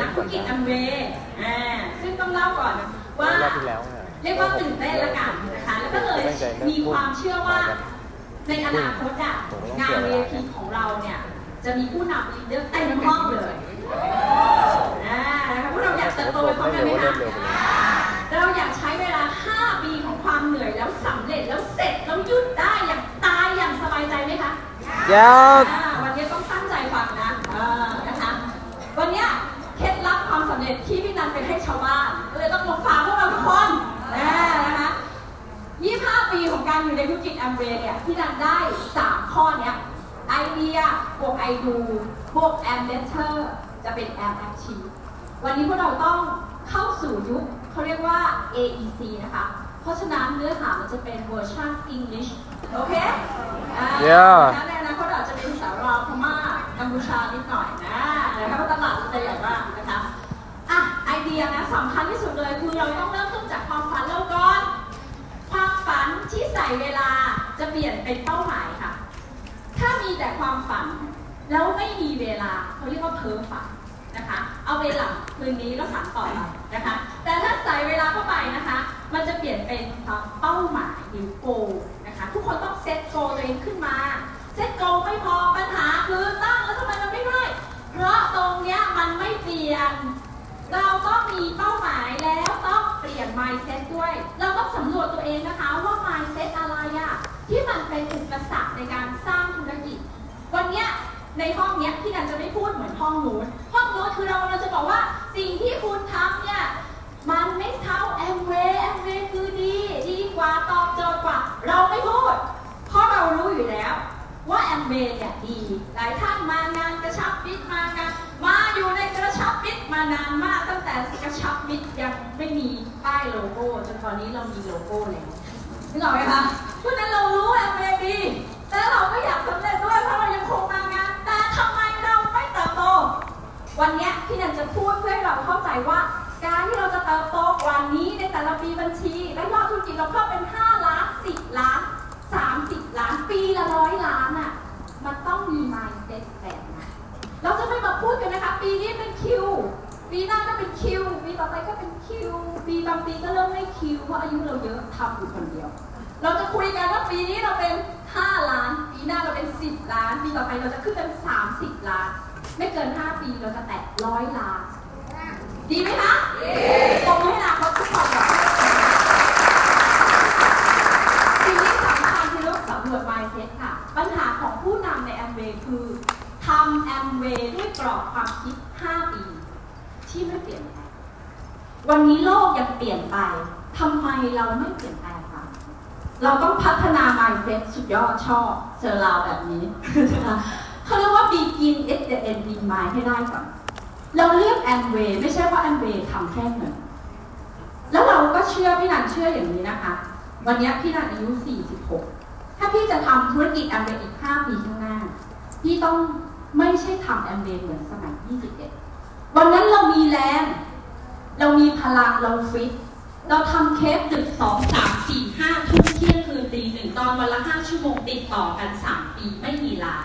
นักธุรกิจอัมเวย์อ่าซึ่งต้องเล่าก่อนว่ารอบที่แล้วเนี่ยเรียกว่าตื่นเต้นละกันนะคะ แล้วก็เลยมีความเชื่อว่าในอนาคตอะงาน VIP ของเราเนี่ยจะมีผู้นำลีดเดอร์เต็มห้องเลยอ่านะคะพวกเราอยากเติบโตไปพร้อมกันไหมคะเราอยากใช้เวลา 5 ปีของความเหนื่อยแล้วสำเร็จแล้วเสร็จแล้วหยุดได้อย่างตายอย่างสบายใจไหมคะยับอ่าวั ชาวบ้านก็เลยต้องมาฝากพวกเราทุกคนนะนะคะ25 ปีของการอยู่ในธุรกิจแอมเวย์เนี่ยพี่นันได้ 3 ข้อเนี้ยไอเดียบวกไอดูบวกแอมเลเทอร์จะเป็นแอมแอคชีวันนี้พวกเราต้องเข้าสู่ยุคเขาเรียกว่า AEC นะคะ เพราะฉะนั้นเนื้อหามันจะเป็นเวอร์ชัน English โอเคอ่า Yeah นะคะในอนาคตอาจจะเป็นสาวราวพม่ากัมพูชานิดหน่อย ดียนะสำคัญที่สุดเลยคือเราต้องเริ่มต้นจากความฝันเราก่อน ความฝันที่ใส่เวลาจะเปลี่ยนเป็นเป้าหมายค่ะ ถ้ามีแต่ความฝันแล้วไม่มีเวลาเขาเรียกว่าเพ้อฝันนะคะ เอาเวลาคืนนี้แล้วฝันต่อไปนะคะ แต่ถ้าใส่เวลาเข้าไปนะคะ มันจะเปลี่ยนเป็นเป้าหมายหรือโกนะคะ ทุกคนต้องเซตโกตัวเองขึ้นมา เซตโกไม่พอปัญหาคือตั้งแล้วทำไมมันไม่ได้ เพราะตรงเนี้ยมันไม่เปลี่ยน เราต้องมีเป้าหมายแล้วต้องเปลี่ยน mindset ด้วย เราต้องสำรวจตัวเองนะคะว่า mindset อะไรอะที่มันเป็นอุปสรรคในการสร้างธุรกิจ วันเนี้ยในห้องเนี้ยพี่นันจะไม่พูดเหมือนห้องนู้นห้องนู้นคือเราเราจะบอกว่าสิ่งที่คุณทำเนี่ยมันไม่เท่าแอมเวย์แอมเวย์คือดีดีกว่าตอบโจทย์กว่า เราไม่พูด เพราะเรารู้อยู่แล้ว ว่าแอมเวย์เนี่ยดี หลายท่านมางานกระชับมิตรมางาน อยู่ในกระชับมิตรมานานมากตั้งแต่กระชับมิตรยังไม่มีป้ายโลโก้จนตอนนี้เรามีโลโก้แล้วนึกออกไหมคะเพราะฉะนั้นเรารู้แอมเวย์ดีแต่เราก็อยากสำเร็จด้วยเพราะเรายังคงมางานแต่ทำไมเราไม่เติบโต วันเนี้ยพี่นันจะพูดเพื่อให้เราเข้าใจว่า การที่เราจะเติบโตกว่านี้ในแต่ละปีบัญชี และยอดธุรกิจเราเพิ่มเป็น 5 ล้าน 10 ล้าน 30 ล้านปีละร้อยล้านอะมันต้องมี mindset แบบนั้น เราจะไม่มาพูดกันนะคะ ปีนี้เป็นคิว ปีหน้าก็เป็นคิว ปีต่อไปก็เป็นคิว ปีบางปีก็เริ่มไม่คิว เพราะอายุเราเยอะทำอยู่คนเดียว เราจะคุยกันว่าปีนี้เราเป็น 5 ล้าน ปีหน้าเราเป็น 10 ล้าน ปีต่อไปเราจะขึ้นเป็น 30 ล้าน ไม่เกิน 5 ปีเราจะแตะร้อยล้าน ดีไหมคะตรงให้อนาคตทุกคนก่อนสิ่งที่สำคัญคือเรื่องสำรวจ mindset ค่ะ ปัญหาของผู้นำในแอมเวย์คือำแอมเวย์ด้วยกรอบความคิด 5 ปี ที่ไม่เปลี่ยนแปลงวันนี้โลกยังเปลี่ยนไปทำไมเราไม่เปลี่ยนแปลงคะเราต้องพัฒนา mindset สุดยอดชอบเจอเราแบบนี้เขาเรียกว่า begin at the end in mind ให้ได้ก่อน เราเลือกแอมเวย์ไม่ใช่ว่าแอมเวย์ทำแค่เงินแล้วเราก็เชื่อพี่นันเชื่ออย่างนี้นะคะ วันนี้พี่นันอายุ 46 ถ้าพี่จะทำธุรกิจแอมเวย์อีก 5 ปีข้างหน้า พี่ต้อง ไม่ใช่ทำแอมเวย์เหมือนสมัย 21 วันนั้นเรามีแรง เรามีพลัง เราฟิต เราทำเคสดึกสองสามสี่ห้าทุ่มเที่ยงคืนตีหนึ่งตอนวันละห้าชั่วโมงติดต่อกันสามปีไม่มีลา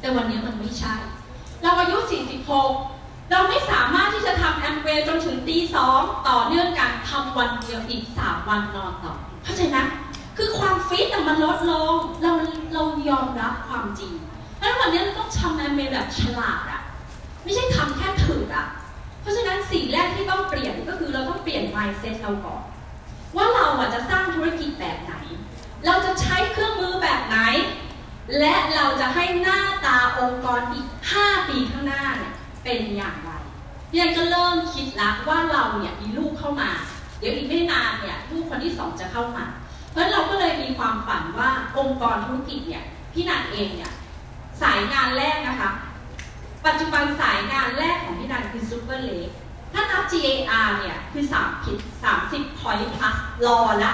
แต่วันนี้มันไม่ใช่ เราอายุ 46 เราไม่สามารถที่จะทำแอมเวย์จนถึงตีสองต่อเนื่องกันทำวันเดียวอีก3วันนอนต่อ เข้าใจไหมคือความฟิตอะมันลดลง เราเรายอมรับความจริง แล้ววันนี้เราต้องทำแอมเวย์แบบฉลาดอะไม่ใช่ทำแค่ถืออะเพราะฉะนั้นสิ่งแรกที่ต้องเปลี่ยนก็คือเราต้องเปลี่ยน mindset เราก่อนว่าเราอะจะสร้างธุรกิจแบบไหน เราจะใช้เครื่องมือแบบไหน และเราจะให้หน้าตาองค์กรอีก 5 ปีข้างหน้าเนี่ยเป็นอย่างไรพี่แอนก็เริ่มคิดละว่าเราเนี่ยมีลูกเข้ามา เดี๋ยวอีกไม่นานเนี่ยลูกคนที่สองจะเข้ามา เพราะงั้นเราก็เลยมีความฝันว่าองค์กรธุรกิจเนี่ยพี่นันเองเนี่ย สายงานแรกนะคะ ปัจจุบันสายงานแรกของพี่นันคือซูเปอร์เลกถ้านับ GAR เนี่ยคือ3ผิด30 point plus รอละ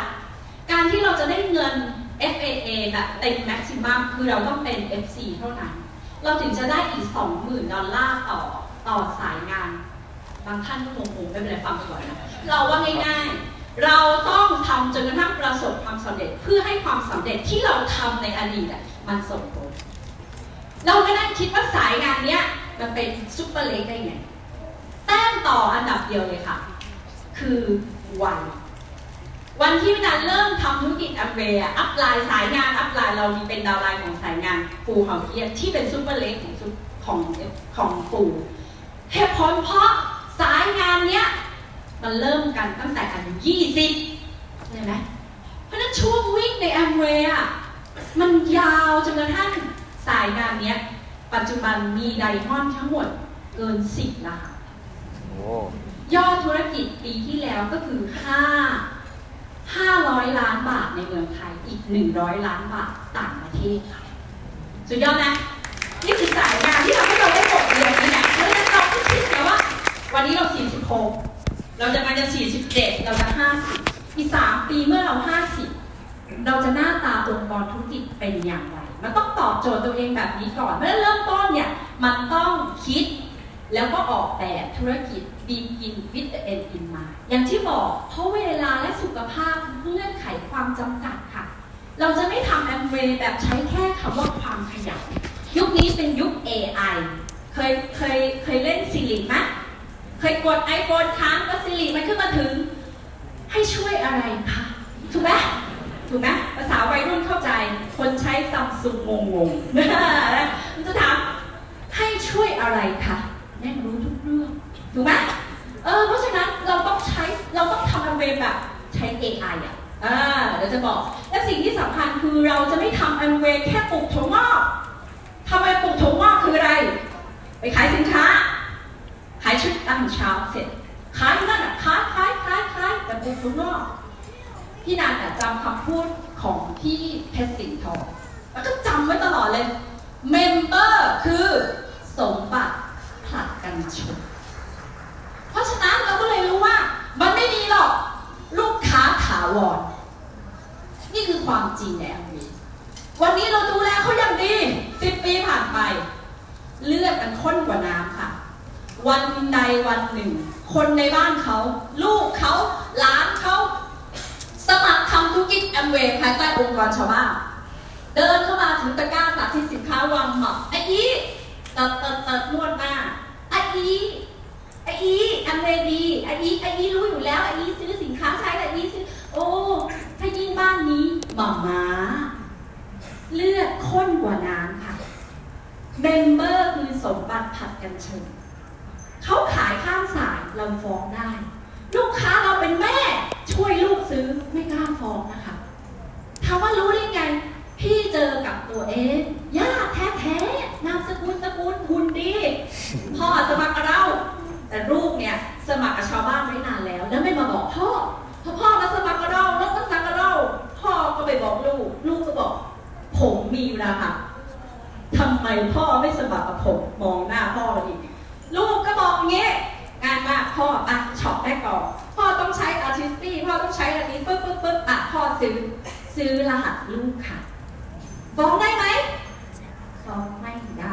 การที่เราจะได้เงิน FAA แบบเต็มแม็กซิมัมคือเราต้องเป็น FC เท่านั้น เราถึงจะได้อีก 20,000 ดอลลาร์ต่อต่อสายงาน บางท่านก็งงๆไม่เป็นไรฟังก่อนนะเราว่าง่ายๆ เราต้องทำจนกระทั่งประสบความสำเร็จเพื่อให้ความสำเร็จที่เราทำในอดีตมันส่งผล เราไม่ได้คิดว่าสายงานเนี้ยมันเป็นsuper leg ได้ไงแต้มต่ออันดับเดียวเลยค่ะ คือวัน วันที่วินาเริ่มทำธุรกิจแอมเวย์ upline สายงาน upline เรามีเป็น downline ของสายงานปูเฮาเทียที่เป็น super leg ของของของปูเหตุผลเพราะสายงานเนี้ยมันเริ่มกันตั้งแต่อายุ20ใช่ไหมเพราะนั้นช่วงวิ่งในแอมเวย์อะมันยาวจนกระทั่ง สายงานเนี้ยปัจจุบันมีไดมอนด์ทั้งหมดเกิน 10ล้านโอ้ยอดธุรกิจปีที่แล้วก็คือ 5 500 ล้านบาทในเมืองไทย อีก 100 ล้านบาทต่างประเทศค่ะ สุดยอดนะ นี่คือสายงานที่ทำให้เราได้บทเรียนนี่แหละเพราะฉะนั้นเราก็คิดนะว่า วันนี้เรา 46 เราจะมาจะ 47 เราจะ 50 อีก 3 ปีเมื่อเรา 50 เราจะหน้าตาองค์กรธุรกิจเป็นอย่างไร มันต้องตอบโจทย์ตัวเองแบบนี้ก่อนเมื่อเริ่มต้นเนี่ยมันต้องคิดแล้วก็ออกแบบธุรกิจ begin with the end in mind อย่างที่บอกเพราะเวลาและสุขภาพเงื่อนไขความจำกัดค่ะ เราจะไม่ทำแอมเวย์แบบใช้แค่คำว่าความขยันยุคนี้เป็นยุค AI เคยเคยเคยเล่นซิลิไหมเคยกด iPhone ค้างก็ซิลิมันขึ้นมาถึง ให้ช่วยอะไรคะถูกไหม ถูกไหมภาษาวัยรุ่นเข้าใจ คนใช้ซัมซุงงงงมันจะถามให้ช่วยอะไรคะแม่งรู้ทุกเรื่อง ถูกไหมเออเพราะฉะนั้นเราต้องใช้เราต้องทำแอมเวแบบใช้ AI อะอ่าเดี๋ยวจะบอก และสิ่งที่สำคัญคือเราจะไม่ทำแอมเวแค่ปลูกถั่วงอกทำไมปลูกถั่วงอกคืออะไร ไปขายสินค้า ขายชุดตั้งเช้าเสร็จขายนั่นอะขายขายขายขายแต่ปลูกถั่วงอก พี่นานแต่จำคำพูดของพี่เพชรสิงห์ทองแล้วก็จำไว้ตลอดเลย เมมเบอร์คือสมบัติผลัดกันชนเพราะฉะนั้นเราก็เลยรู้ว่า มันไม่มีหรอก ลูกค้าถาวร นี่คือความจริงในอังกฤษวันนี้เราดูแลเขาอย่างดีสิบปีผ่านไป เลือดมันข้นกว่าน้ำค่ะ วันใดวันหนึ่ง คนในบ้านเขา ลูกเขาหลานเขา สมัครทำธุรกิจแอมเวย์ภายใต้องค์กรชาวบ้านเดินเข้ามาถึงตะกร้าสาธิตสินค้าวางหมับไอ้อีตัดตัดตัดนวดหน้าไอ้อีไอ้อีแอมเวย์ดีไอ้อีไอ้อีรู้อยู่แล้วไอ้อีซื้อสินค้าใช้ไอ้อีซื้อโอ้ถ้ายิ่งบ้านนี้หมาม้าเลือดข้นกว่าน้ำค่ะเมมเบอร์คือสมบัติผัดกันชนเขาขายข้ามสายเราฟ้องได้ ลูกค้าเราเป็นแม่ ช่วยลูก ซื้อไม่กล้าฟ้องนะคะถามว่ารู้ได้ไง พี่เจอกับตัวเองญาติแท้ๆนามสกุลตระกูลหุ่นดีพ่อสมัครกับเรา แต่ลูกเนี่ยสมัครกับชาวบ้านไว้นานแล้ว แล้วไม่มาบอกพ่อพอพ่อมาสมัครกับเราแล้วก็สมัครกับเราพ่อก็ไปบอกลูก ลูกก็บอก ผมมีเวลาค่ะทำไมพ่อไม่สมัครกับผมมองหน้าพ่อเราอีลูกก็บอกงเงี้ยงานมากพ่ออะช็อปได้ก่อน ช้อาร์ติสตี้พ่อต้องใช้อะไรนี้ปึ๊บปึ๊บปึ๊บอะพ่อซื้อซื้อรหัสลูกค่ะฟ้องได้ไหมฟ้องไม่ได้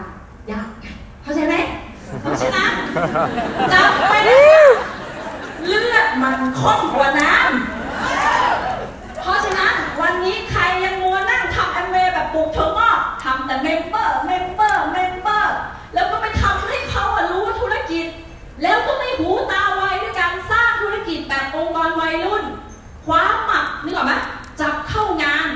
ยากค่ะเข้าใจไหมเพราะฉะนั้นจำไว้เลยเลือดมันข้นกว่าน้ำเพราะฉะนั้นวันนี้ใครยังมัวนั่งทำแอมเวย์แบบปลูกเถอะก็ทำแต่ member member member แล้วก็ไปทำให้เขาอะรู้ว่าธุรกิจ แล้วก็ไม่หูตาไวด้วยการสร้างธุรกิจแบบองค์กรวัยรุ่น คว้าหมักนึกออกไหมจับเข้างาน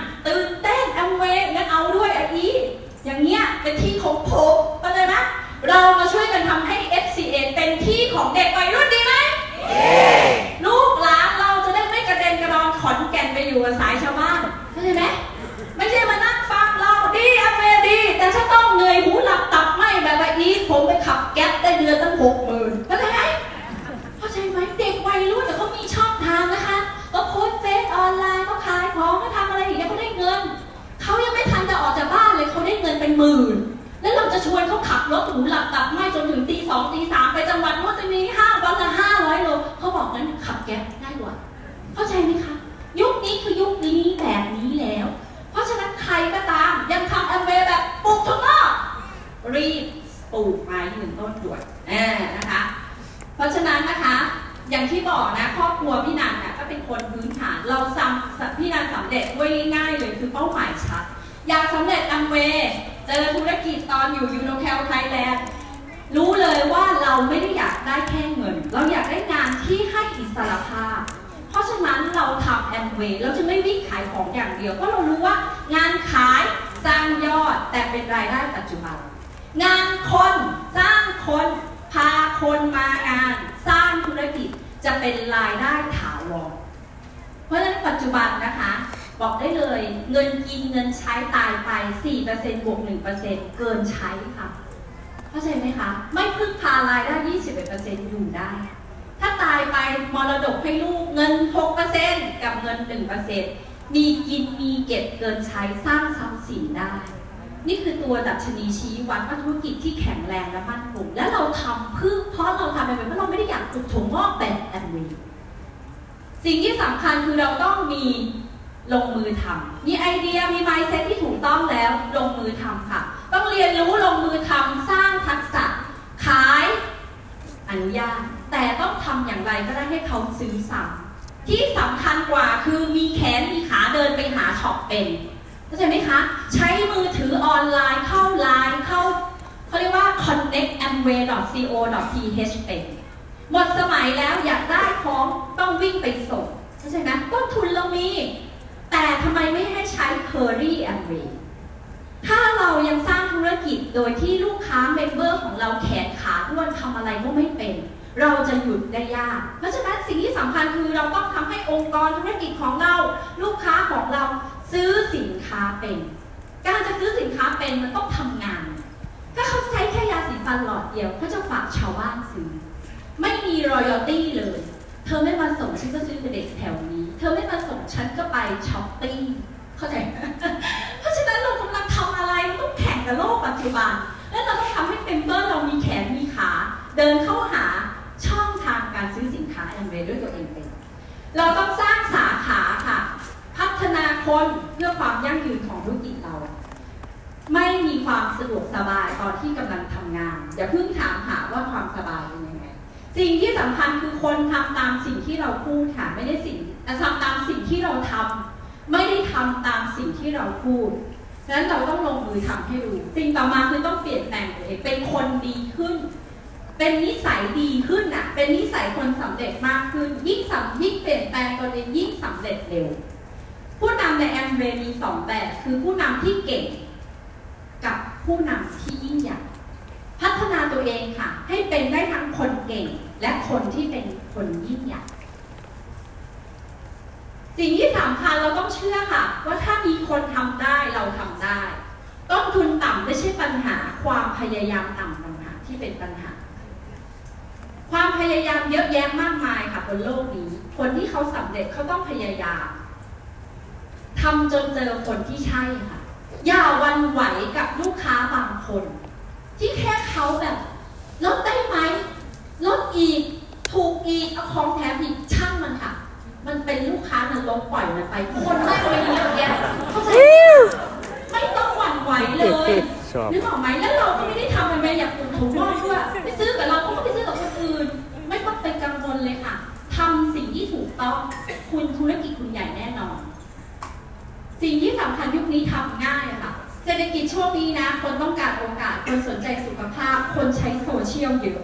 ของเด็กวัยรุ่นดีไหมลูกหลานเราจะได้ไม่กระเด็นกระดอนขอนแก่นไปอยู่กับสายชาวบ้านเข้าใจไหมไม่ใช่มานั่งฟังเราดีอเมดี แต่ฉันต้องเหนื่อยหูหลับตับไหมแบบว่าอีผมไปขับแก๊ปได้เดือนตั้งหกหมื่นเข้าใจไหมเข้าใจไหมเด็กวัยรุ่นแต่เขามีช่องทางนะคะก็โพสต์เฟซออนไลน์ก็ขายของก็ทำอะไรอย่างเงี้ยเขาได้เงินเขายังไม่ทันจะออกจากบ้านเลยเขาได้เงินเป็นหมื่น ราจะชวนเขาขับรถหูหลับตับไหมจนถึงตีสองตีสามไปจังหวัดโน้นจะมีห้างวันละห้าร้อยโลเขาบอกงั้นขับแก๊ปได้กว่าเข้าใจไหมคะ ยุคนี้คือยุคนี้แบบนี้แล้ว เพราะฉะนั้นใครก็ตามยังทำแอมเวแบบปลูกถั่วงอกรีบปลูกไม้หนึ่งต้นด่วนแน่นะคะ เพราะฉะนั้นนะคะอย่างที่บอกนะครอบครัวพี่นันน่ะก็เป็นคนพื้นฐานเราซ้ำพี่นันสำเร็จด้วยง่ายเลยคือเป้าหมายชัดอยากสำเร็จแอมเวย์ เจอธุรกิจตอนอยู่ยูโนแคลไทยแลนด์รู้เลยว่าเราไม่ได้อยากได้แค่เงิน เราอยากได้งานที่ให้อิสรภาพ เพราะฉะนั้นเราทำแอมเวย์เราจะไม่วิ่งขายของอย่างเดียว เพราะเรารู้ว่างานขายสร้างยอดแต่เป็นรายได้ปัจจุบัน งานคนสร้างคนพาคนมางาน สร้างธุรกิจจะเป็นรายได้ถาวรเพราะฉะนั้นปัจจุบันนะคะ บอกได้เลย เงินกินเงินใช้ตายไป 4%บวก 1%เกินใช้ค่ะ เข้าใจไหมคะ ไม่พึ่งพารายได้ 21%อยู่ได้ ถ้าตายไปมรดกให้ลูกเงิน 6%กับเงิน 1%มีกินมีเก็บเกินใช้สร้างทรัพย์สินได้ นี่คือตัวดัชนีชี้วัดว่าธุรกิจที่แข็งแรงและมั่นคงและเราทำเพื่อเพราะเราทำไปเพราะเราไม่ได้อยากปลูกถั่วงอกแบบแอนวีสิ่งที่สำคัญคือเราต้องมี ลงมือทำมีไอเดียมีไมซ์เซ็ตที่ถูกต้องแล้วลงมือทำค่ะ ต้องเรียนรู้ลงมือทำสร้างทักษะ ขายอนุญาตแต่ต้องทำอย่างไรก็ได้ให้เขาซื้อซ้ำที่สำคัญกว่าคือมีแขนมีขาเดินไปหา shop เป็นเข้าใจไหมคะ ใช้มือถือออนไลน์เข้าไลน์เข้าเขาเรียกว่า connectamway.co.th เป็นหมดสมัยแล้วอยากได้ของต้องวิ่งไปส่งเข้าใจไหมต้นทุนเรามี แต่ทำไมไม่ให้ใช้ Kerry Amway ถ้าเรายังสร้างธุรกิจโดยที่ลูกค้า member ของเราแขนขาด้วนทำอะไรก็ไม่เป็น เราจะหยุดได้ยาก เพราะฉะนั้นสิ่งที่สำคัญคือเราต้องทำให้องค์กรธุรกิจของเรา ลูกค้าของเราซื้อสินค้าเป็น การจะซื้อสินค้าเป็นมันต้องทำงาน ถ้าเขาใช้แค่ยาสีฟันหลอดเดียวเขาจะฝากชาวบ้านซื้อ ไม่มี loyalty เลย เธอไม่มาส่งฉันก็ซื้อกับเด็กแถวนี้ เธอไม่มาส่งฉันก็ไปช้อปปิ้งเข้าใจ เพราะฉะนั้นเรากำลังทำอะไรต้องแข่งกับโลกปัจจุบัน และเราต้องทำให้เมมเบอร์เรามีแขนมีขา เดินเข้าหาช่องทางการซื้อสินค้าแอมเวย์ด้วยตัวเองเป็นเราต้องสร้างสาขาค่ะ พัฒนาคนเพื่อความยั่งยืนของธุรกิจเรา ไม่มีความสะดวกสบายตอนที่กำลังทำงาน อย่าเพิ่งถามหาว่าความสบายเป็นยังไง สิ่งที่สำคัญคือคนทำตามสิ่งที่เราพูดค่ะไม่ได้สิ่ง ทำตามสิ่งที่เราทำไม่ได้ทำตามสิ่งที่เราพูดฉะนั้นเราต้องลงมือทำให้ดูสิ่งต่อมาคือต้องเปลี่ยนแปลงตัวเองเป็นคนดีขึ้น เป็นนิสัยดีขึ้นน่ะ เป็นนิสัยคนสำเร็จมากขึ้น ยิ่งสำยิ่งเปลี่ยนแปลงตัวเองยิ่งสำเร็จเร็ว ผู้นำในแอมเวย์มีสองแบบคือผู้นำที่เก่ง กับผู้นำที่ยิ่งใหญ่พัฒนาตัวเองค่ะ ให้เป็นได้ทั้งคนเก่งและคนที่เป็นคนยิ่งใหญ่ สิ่งที่สำคัญเราต้องเชื่อค่ะ ว่าถ้ามีคนทำได้เราทำได้ ต้นทุนต่ำไม่ใช่ปัญหา ความพยายามต่ำต่างหากที่เป็นปัญหา ความพยายามเยอะแยะมากมายค่ะบนโลกนี้ คนที่เขาสำเร็จเขาต้องพยายามทำจนเจอคนที่ใช่ค่ะ อย่าวันไหวกับลูกค้าบางคน ที่แค่เขาแบบลดได้ไหมลดอีก ถูกอีกเอาของแถมอีกช่างมันค่ะ มันเป็นลูกค้านรกปล่อยมันไปคนได้ไปเยอะแยะเข้าใจไหมไม่ต้องหวั่นไหวเลยชอบนึกออกไหมแล้วเราก็ไม่ได้ทำมันไปอยากปลูกถั่วงอกด้วยไปซื้อกับเราก็ไม่ไปซื้อกับคนอื่น ไม่ต้องเป็นกังวลเลยค่ะทำสิ่งที่ถูกต้องคุณธุรกิจคุณใหญ่แน่นอน สิ่งที่สำคัญยุคนี้ทำง่ายอะค่ะเศรษฐกิจช่วงนี้นะ คนต้องการโอกาส คนสนใจสุขภาพ คนใช้โซเชียลเยอะ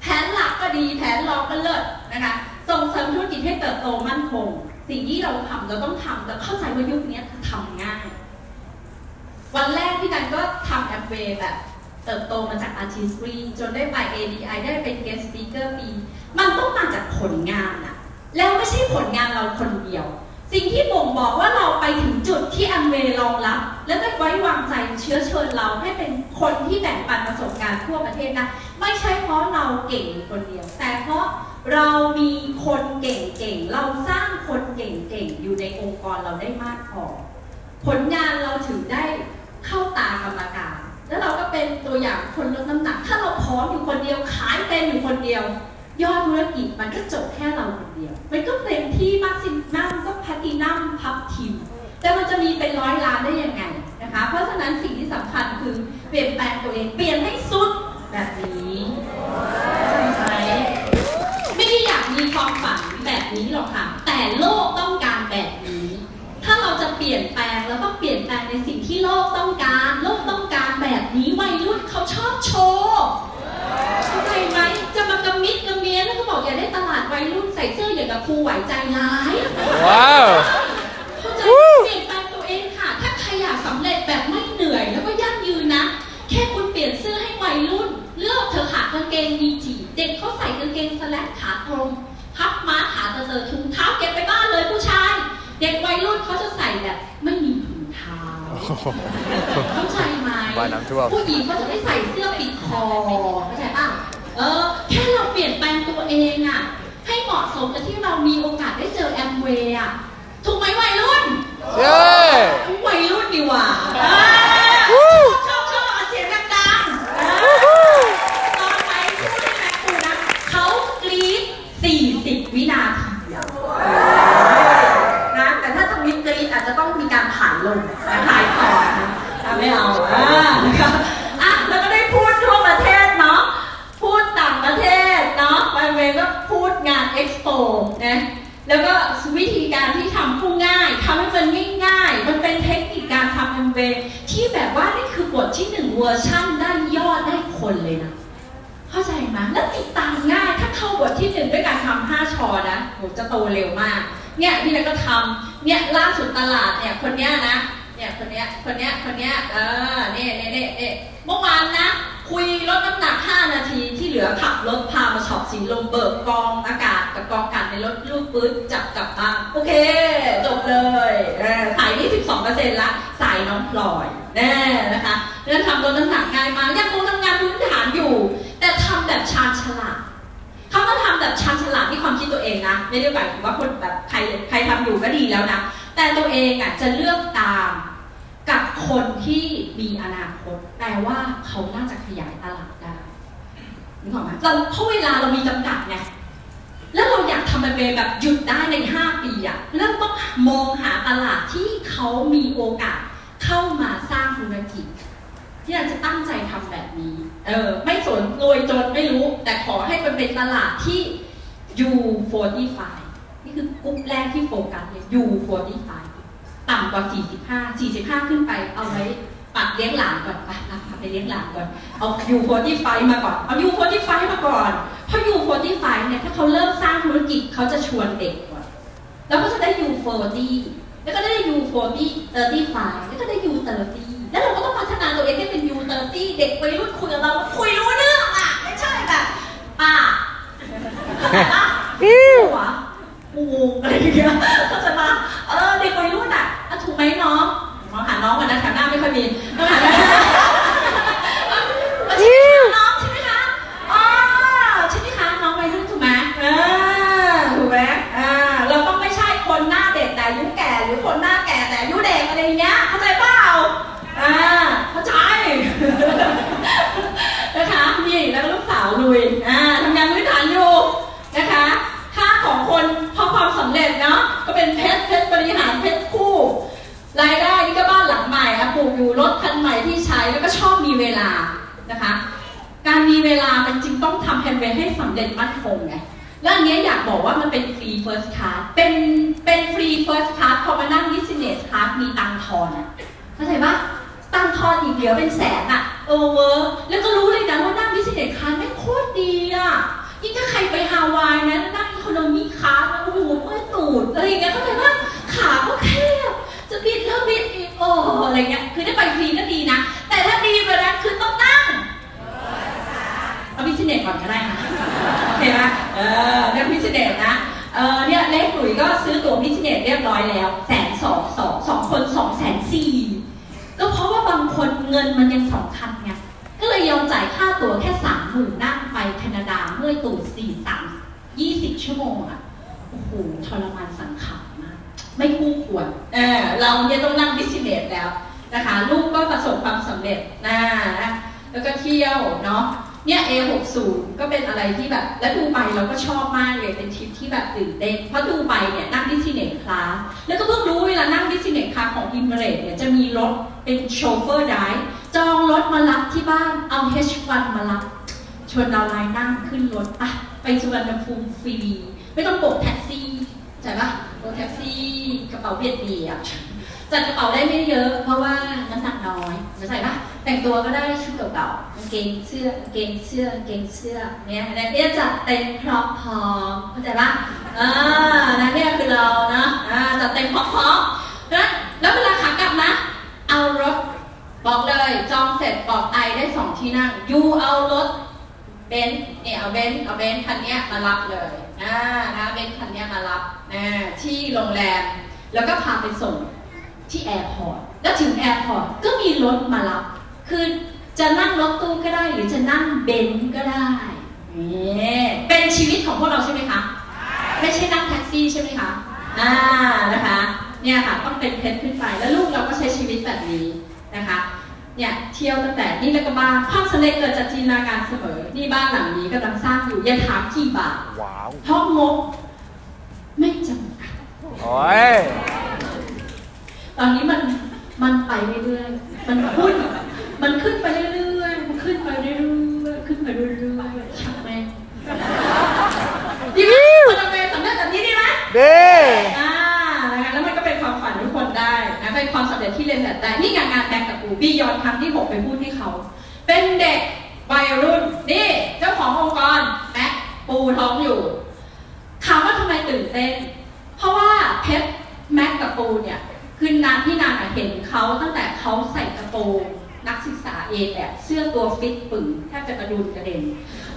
แผนหลักก็ดี แผนรองก็เลิศนะคะ ส่งเสริมธุรกิจให้เติบโตมั่นคง สิ่งที่เราทำเราต้องทำแต่เข้าใจว่ายุคนี้ทำง่าย วันแรกพี่นันก็ทำแอปเวแบบ เติบโตมาจาก Artistry จนได้ไป ADI ได้เป็น Guest Speaker ปี มันต้องมาจากผลงานอะแล้วไม่ใช่ผลงานเราคนเดียว สิ่งที่บ่งบอกว่าเราไปถึงจุดที่อันเวย์รองรับ และก็ไว้วางใจเชื้อเชิญเราให้เป็นคนที่แบ่งปันประสบการณ์ทั่วประเทศนะ ไม่ใช่เพราะเราเก่งคนเดียว แต่เพราะเรามีคนเก่งๆ เราสร้างคนเก่งๆ อยู่ในองค์กรเราได้มากพอ ผลงานเราถึงได้เข้าตากรรมการ แล้วเราก็เป็นตัวอย่างคนลดน้ำหนัก ถ้าเราพร้อมอยู่คนเดียว ขายเป็นอยู่คนเดียว ยอดธุรกิจมันก็จบแค่เราคนเดียว มันก็เต็มที่มากสินัมก็แพตตินัมพับทีมแต่มันจะมีเป็นร้อยล้านได้ยังไงนะคะ เพราะฉะนั้นสิ่งที่สำคัญคือเปลี่ยนแปลงตัวเอง เปลี่ยนให้สุดแบบนี้ วัยรุ่นใส่เสื้ออย่างกับครูไหวใจร้ายว้าวเข้าใจเปลี่ยนแปลงตัวเองค่ะ ถ้าใครอยากสำเร็จแบบไม่เหนื่อย แล้วก็ยั่งยืนนะ แค่คุณเปลี่ยนเสื้อให้วัยรุ่น เลือกเธอะค่ะกางเกงมีจีบเด็กเขาใส่กางเกงสแลกขาตรงพับม้าขาเตอๆถุงเท้าเก็บไปบ้านเลยผู้ชาย เด็กวัยรุ่นเขาจะใส่แบบไม่มีถุงเท้าเข้าใจไหมบ้านน้ำท่วมผู้หญิงเขาจะไม่ใส่เสื้อปิดคอเข้าใจป่ะเอ ย์อะถูกไหมวัยรุ่นเย้วัยรุ่นดีว่าชอบชอบเอาเสียงดังๆอ่าตอนไปพูดให้แม็กซ์ดูนะ เขากรี๊ด40 วินาทีอะนะแต่ถ้าจะมีกรี๊ดอาจจะต้องมีการผ่านลมนะถ่ายต่อนะอะไม่เอาอ่านะคะอะแล้วก็ได้พูดทั่วประเทศเนาะ พูดต่างประเทศเนาะไปเวก็พูดงานเอ็กซ์โปนะ แล้วก็วิธีการที่ทำผู้ง่ายทำให้มันง่ายๆ มันเป็นเทคนิคการทำเอ็มเวที่แบบว่านี่คือบทที่หนึ่ง เวอร์ชั่นได้ยอดได้คนเลยนะ เข้าใจไหมแล้วติดตามง่ายถ้าเข้าบทที่หนึ่งด้วยการทำห้าชอนะโหจะโตเร็วมาก เนี่ยพี่นันก็ทำเนี่ยล่าสุดตลาดเนี่ยคนเนี้ยนะ เนี่ยคนเนี้ยคนเนี้ยคนเนี้ยเออเนี่ยเนี่ยเนี่ยเมื่อวานนะ คุยลดน้ำหนัก 5 นาทีที่เหลือขับรถพามาช็อปสีลมเบิกกองอากาศกับกองอากาศในรถลูกปื๊ดจับกลับบ้านโอเค จบเลยสายนี้ 12%ละ สายน้องพลอยแน่นะคะเรื่องทำลดน้ำหนักง่ายมากยังคงทำงานพื้นฐานอยู่ แต่ทำแบบชาญฉลาดคำว่าทำแบบชาญฉลาดที่ความคิดตัวเองนะ ไม่ได้หมายถึงว่าคนแบบใครใครทำอยู่ก็ดีแล้วนะ แต่ตัวเองอะจะเลือกตาม กับคนที่มีอนาคตแปลว่าเขาน่าจะขยายตลาดได้นึกออกไหมเราเพราะเวลาเรามีจำกัดไงแล้วเราอยากทำมันเป็นแบบหยุดได้ใน 5 ปีอะเริ่มต้องมองหาตลาดที่เขามีโอกาสเข้ามาสร้างธุรกิจ ที่เราจะตั้งใจทำแบบนี้ เออ ไม่สนรวยจนไม่รู้ แต่ขอให้มันเป็นตลาดที่ U45 นี่คือกลุ่มแรกที่โฟกัสเลย U45 ต่ำกว่า 45 45 ขึ้นไปเอาไว้ปักเลี้ยงหลานก่อนไปไปไปเลี้ยงหลานก่อน เอา U45 มาก่อน เอา U45 มาก่อน เพราะ U45 เนี่ยถ้าเขาเริ่มสร้างธุรกิจเขาจะชวนเด็กก่อน แล้วก็จะได้ U40 แล้วก็ได้ U40 35แล้วก็ได้ U30 แล้วเราก็ต้องพัฒนาตัวเองให้เป็น U30 เด็กวัยรุ่นคุยกับเราคุยรู้เรื่องอะไม่ใช่แบบป้าหัวงูอะไรอย่างเงี้ยเข้าใจปะเออเด็กวัยรุ่นอะอะถู กไหมน้องมองหาน้องก่อนนะแถวหน้าไม่ค่อยมีต้องหาใช่ไหมคะน้องใช่ไหมคะอ๋อใช่ไหมคะน้องวัยรุ่นถูกไหมเออถูกไหมอ่าเราต้องไม่ใช่คนหน้าเด็กแต่อายุแก่หรือคนหน้าแก่แต่อายุเด็กอะไรอย่างเงี้ยเข้าใจเปล่า อ่าเข้าใจ นะคะนี่แล้วก็ลูกสาวลุยอ่าทำงานพื้นฐานอยู่นะคะค่าของคนพอความสำเร็จเนาะก็เป็นเพชรเพชรบริหารเพชรคู่ รายได้นี่ก็บ้านหลังใหม่อะปลูกอยู่รถคันใหม่ที่ใช้แล้วก็ชอบมีเวลา นะคะ การมีเวลามันจึงต้องทำแฮนด์เวย์ให้สำเร็จมั่นคงไงแล้วอันนี้อยากบอกว่ามันเป็นฟรี first class เป็นเป็นฟรี first class พอมานั่ง business class มีตังทอนอะเข้าใจปะตังทอนอีกเดียวเป็นแสนอะเออเวอร์แล้วก็รู้เลยนะว่านั่ง business class ไม่โคตรดีอะยิ่งถ้าใครไปฮาวายนะนั่ง economy class นะโอ้โหเมื่อยตูดอะไรอย่างเงี้ยเข้าใจปะขาก็แคบจะบิดแล้วบิดอีกโอ้อะไรเงี้ยคือได้ไปฟรีก็ดีนะ ก่อนก็ได้ค่ะโอเคไหมเออเรื่องพิชเดตนะเออเนี่ยเล็กหลุยก็ซื้อตั๋วพิชเดตเรียบร้อยแล้วแสนสองสองสองคนสองแสนสี่ก็เพราะว่าบางคนเงินมันยังสำคัญไงก็เลยยอมจ่ายค่าตั๋วแค่สามหมื่นนั่งไปแคนาดาเมื่อตู่สี่สามยี่สิบชั่วโมงอะโอ้โหทรมานสังขารมาก ไม่คู่ควรเออเราเนี่ยต้องนั่งพิชเนสแล้วนะคะลูกก็ประสบความสำเร็จนะแล้วก็เที่ยวเนาะ เนี่ย A60 ก็เป็นอะไรที่แบบ แล้วดูไบเราก็ชอบมากเลยเป็นทริปที่แบบตื่นเต้นเพราะดูไบเนี่ยนั่ง business class แล้วก็เพิ่งรู้เวลานั่ง business class ของอิมเมเรตเนี่ยจะมีรถเป็น chauffeur drive จองรถมารับที่บ้านเอา H1 มารับชวน downline นั่งขึ้นรถอะไปสุวรรณภูมิฟรี ไม่ต้องโบกแท็กซี่ใช่ปะโบกแท็กซี่กระเป๋าเบียดเบียดจัดกระเป๋าได้ไม่เยอะ เพราะว่าน้ำหนักน้อยเข้าใจปะ แต่งตัวก็ได้ชุดเก่าๆกางเกงเสื้อกางเกงเสื้อกางเกงเสื้อเนี่ยแต่เนี่ยจัดเต็มพร้อมพร้อมเข้าใจปะอ่านั่นเนี่ยคือเรานะอ่าจัดเต็มพร้อมพร้อมนะแล้วเวลาขากลับนะ เอารถบอกเลยจองเสร็จบอก I ได้สองที่นั่ง you เอารถเบนซ์เนี่ยเอาเบนซ์เอาเบนซ์คันเนี้ยมารับเลยอ่านะเบนซ์คันเนี้ยมารับนะที่โรงแรมแล้วก็พาไปส่งที่ airport แล้วถึง airport ก็มีรถมารับ คือจะนั่งรถตู้ก็ได้หรือจะนั่งเบนซ์ก็ได้นี่เป็นชีวิตของพวกเราใช่ไหมคะ ไม่ใช่นั่งแท็กซี่ใช่ไหมคะอ่านะคะเนี่ยค่ะต้องเป็นเพชรขึ้นไปแล้วลูกเราก็ใช้ชีวิตแบบนี้นะคะเนี่ยเที่ยวตั้งแต่นี่แล้วก็บ้านความสำเร็จเกิดจากจินตนาการเสมอ นี่บ้านหลังนี้กำลังสร้างอยู่อย่าถามกี่บาทว้าวเพราะงบไม่จำกัดโอ้ยตอนนี้มันมันไปเรื่อยๆมันขึ้น มันขึ้นไปเรื่อยๆมันขึ้นไปเรื่อยๆขึ้นไปเรื่อยๆช่างแม่งดีไหมคนทำงานสำเร็จแบบนี้ดีไหมดีอ่านะคะแล้วมันก็เป็นความฝันทุกคนได้นะเป็นความสำเร็จที่เรียนแบบได้นี่งานงานแบงกับปูบียอนครั้งที่หกไปพูดให้เขา เป็นเด็กวัยรุ่นนี่เจ้าขององค์กรแม็กปูท้องอยู่ถามว่าทำไมตื่นเต้น เพราะว่าเพชรแม็กกับปูเนี่ยคือนานที่นานอะเห็นเขาตั้งแต่เขาใส่กระโปรง นักศึกษาเองแบบเสื้อตัวฟิตปึ่งแทบจะกระดุนกระเด็น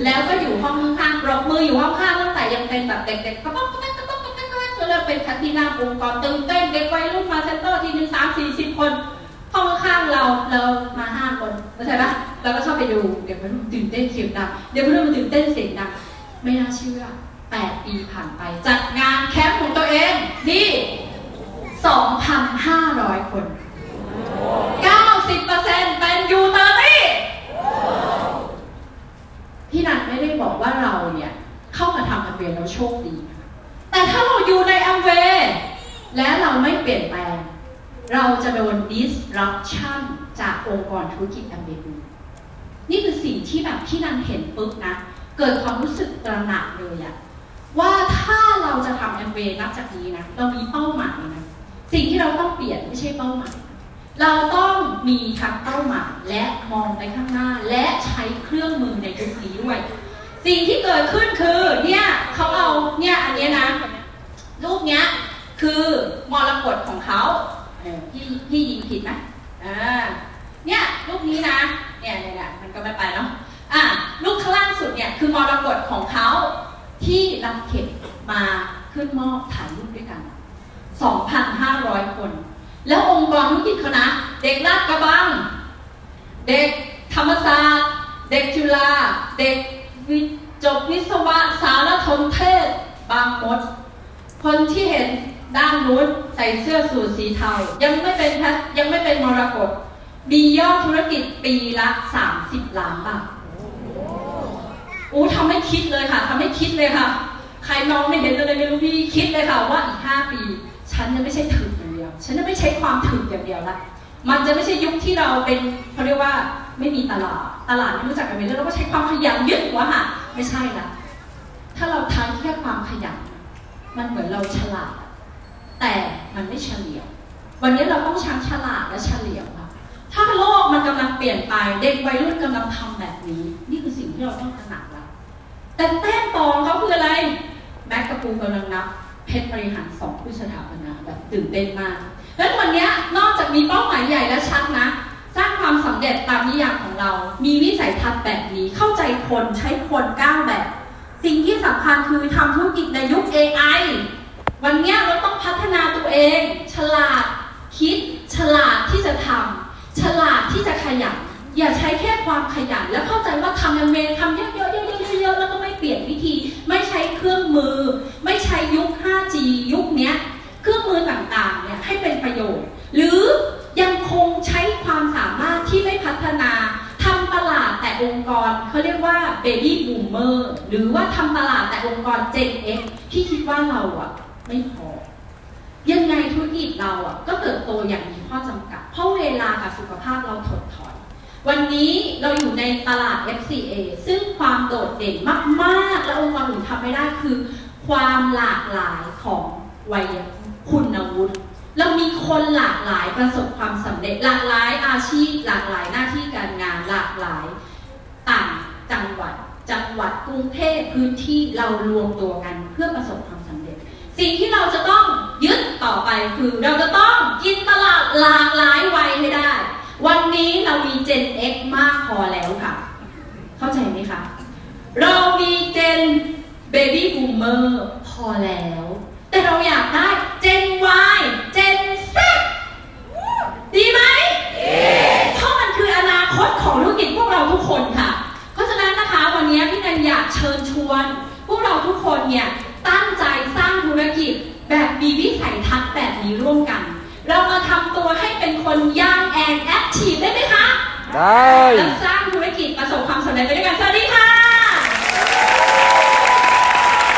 แล้วก็อยู่ห้องข้างๆปรบมืออยู่ห้องข้างตั้งแต่ยังเป็นแบบเด็กๆก็ต้องก็ต้องก็ต้องก็ต้องก็ต้องจนเราเป็นพัฒนาองค์กรตื่นเต้นเด็กวัยรุ่นมาเซ็นเตอร์ทีนึ่งสามสี่สิบคนห้องข้างเราเรามาห้าคนเข้าใจปะเราก็ชอบไปดูเดี๋ยวมันตื่นเต้นเสียงดังเดี๋ยวมันมันตื่นเต้นเสียงดังไม่น่าเชื่อแปดปีผ่านไปจัดงานแคมป์ของตัวเองนี่2,500คน 90%เป็นยูเตอร์นี่พี่นันไม่ได้บอก ว่าเราเนี่ยเข้ามาทำอัมเวย์แล้วโชคดี แต่ถ้าเราอยู่ในอัมเวย์และเราไม่เปลี่ยนแปลง เราจะโดน disruption จากองค์กรธุรกิจอัมเวย์นี่คือสิ่งที่แบบพี่นันเห็นปุ๊บนะ เกิดความรู้สึกตระหนักเลยอะว่าถ้าเราจะทำแอมเวย์นับจากนี้นะ เรามีเป้าหมายนะ สิ่งที่เราต้องเปลี่ยนไม่ใช่เป้าหมาย เราต้องมีทั้งเป้าหมายและมองไปข้างหน้า และใช้เครื่องมือในยุคนี้ด้วย สิ่งที่เกิดขึ้นคือเนี่ยเขาเอาเนี่ยอันนี้นะรูปเนี้ยคือมรกตของเขาพี่พี่ยิงผิดไหมอ่าเนี่ยรูปนี้นะเนี่ยเนี่ยเนี่ยมันก็ไม่ไปเนาะอะรูปข้างล่างสุดเนี่ยคือมรกตของเขาที่นำเข็มมาขึ้นมอบถ่ายรูปด้วยกัน 2,500 คน แล้วองค์กรธุรกิจเขานะ เด็กลาดกระบัง เด็กธรรมศาสตร์ เด็กจุฬาเด็ก จบวิศวะสารสนเทศบางมด คนที่เห็นด้านนู้นใส่เสื้อสูทสีเทา ยังไม่เป็นแพทยังไม่เป็นมรกตมียอดธุรกิจปีละ 30 ล้านบาทอู้ทำให้คิดเลยค่ะทำให้คิดเลยค่ะ ใครมองไม่เห็นเลยไม่รู้พี่คิดเลยค่ะว่าอีก 5 ปี ฉันจะไม่ใช่ถึกอย่างเดียว ฉันจะไม่ใช้ความถึกอย่างเดียวละมันจะไม่ใช่ยุคที่เราเป็นเขาเรียกว่า ไม่มีตลาด ตลาดไม่รู้จักกันเลยแล้วก็ใช้ความขยันยึดหัวหาไม่ใช่ละถ้าเราทำแค่ความขยัน มันเหมือนเราฉลาด แต่มันไม่เฉลียว วันนี้เราต้องชังฉลาดและเฉลียวค่ะถ้าโลกมันกำลังเปลี่ยนไป เด็กวัยรุ่นกำลังทำแบบนี้ นี่คือสิ่งที่เราต้องตระหนักแล้วแต่แต้มต่องเขาคืออะไรแบ็กกระปูกำลังนับเพชรบริหารสองผู้สถาปนาแบบตื่นเต้นมากแล้ววันนี้นอกจากมีเป้าหมายใหญ่และชัดนะ สร้างความสำเร็จตามนิยามของเรา มีวิสัยทัศน์แบบนี้ เข้าใจคนใช้คนก้าวแบบ สิ่งที่สำคัญคือทำธุรกิจในยุค AI วันนี้เราต้องพัฒนาตัวเอง ฉลาดคิด ฉลาดที่จะทำฉลาดที่จะขยันอย่าใช้แค่ความขยัน แล้วเข้าใจว่าทำยังไงทำเยอะๆเยอะๆเยอะๆแล้วก็ไม่เปลี่ยนวิธี ไม่ใช้เครื่องมือ ไม่ใช้ยุค 5G ยุคนี้เครื่องมือต่างๆเนี่ยให้เป็นประโยชน์ หรือ พัฒนาทำตลาดแต่องค์กรเขาเรียกว่า baby boomer หรือว่าทำตลาดแต่องค์กร Gen X ที่คิดว่าเราอะไม่พอ ยังไงธุรกิจเราอะก็เติบโตอย่างมีข้อจำกัด เพราะเวลากับสุขภาพเราถดถอย วันนี้เราอยู่ในตลาด FCA ซึ่งความโดดเด่นมากๆ และองค์กรอื่นทำไม่ได้คือ ความหลากหลายของวัยคุณวุฒิ เรามีคนหลากหลายประสบความสำเร็จหลากหลายอาชีพ หลากหลายหน้าที่การงานหลากหลาย ต่างจังหวัด จังหวัดกรุงเทพพื้นที่เรารวมตัวกันเพื่อประสบความสำเร็จ สิ่งที่เราจะต้องยึดต่อไปคือเราจะต้องกินตลาดหลากหลายวัยให้ได้ วันนี้เรามี Gen X มากพอแล้วค่ะ เข้าใจไหมคะเรามี Gen Baby Boomer พอแล้ว แต่เราอยากได้ Gen Y Gen Z ดีไหม เพราะมันคืออนาคต ของธุรกิจพวกเราทุกคนค่ะ เพราะฉะนั้นนะคะวันนี้พี่นันอยากเชิญชวน พวกเราทุกคนเนี่ยตั้งใจสร้างธุรกิจแบบมีวิสัยทัศน์แบบนี้ร่วมกัน เรามาทำตัวให้เป็นคนย่างแอนแอคทีฟได้ไหมคะ ได้ แล้วสร้างธุรกิจประสบความสำเร็จไปด้วยกัน สวัสดีค่ะ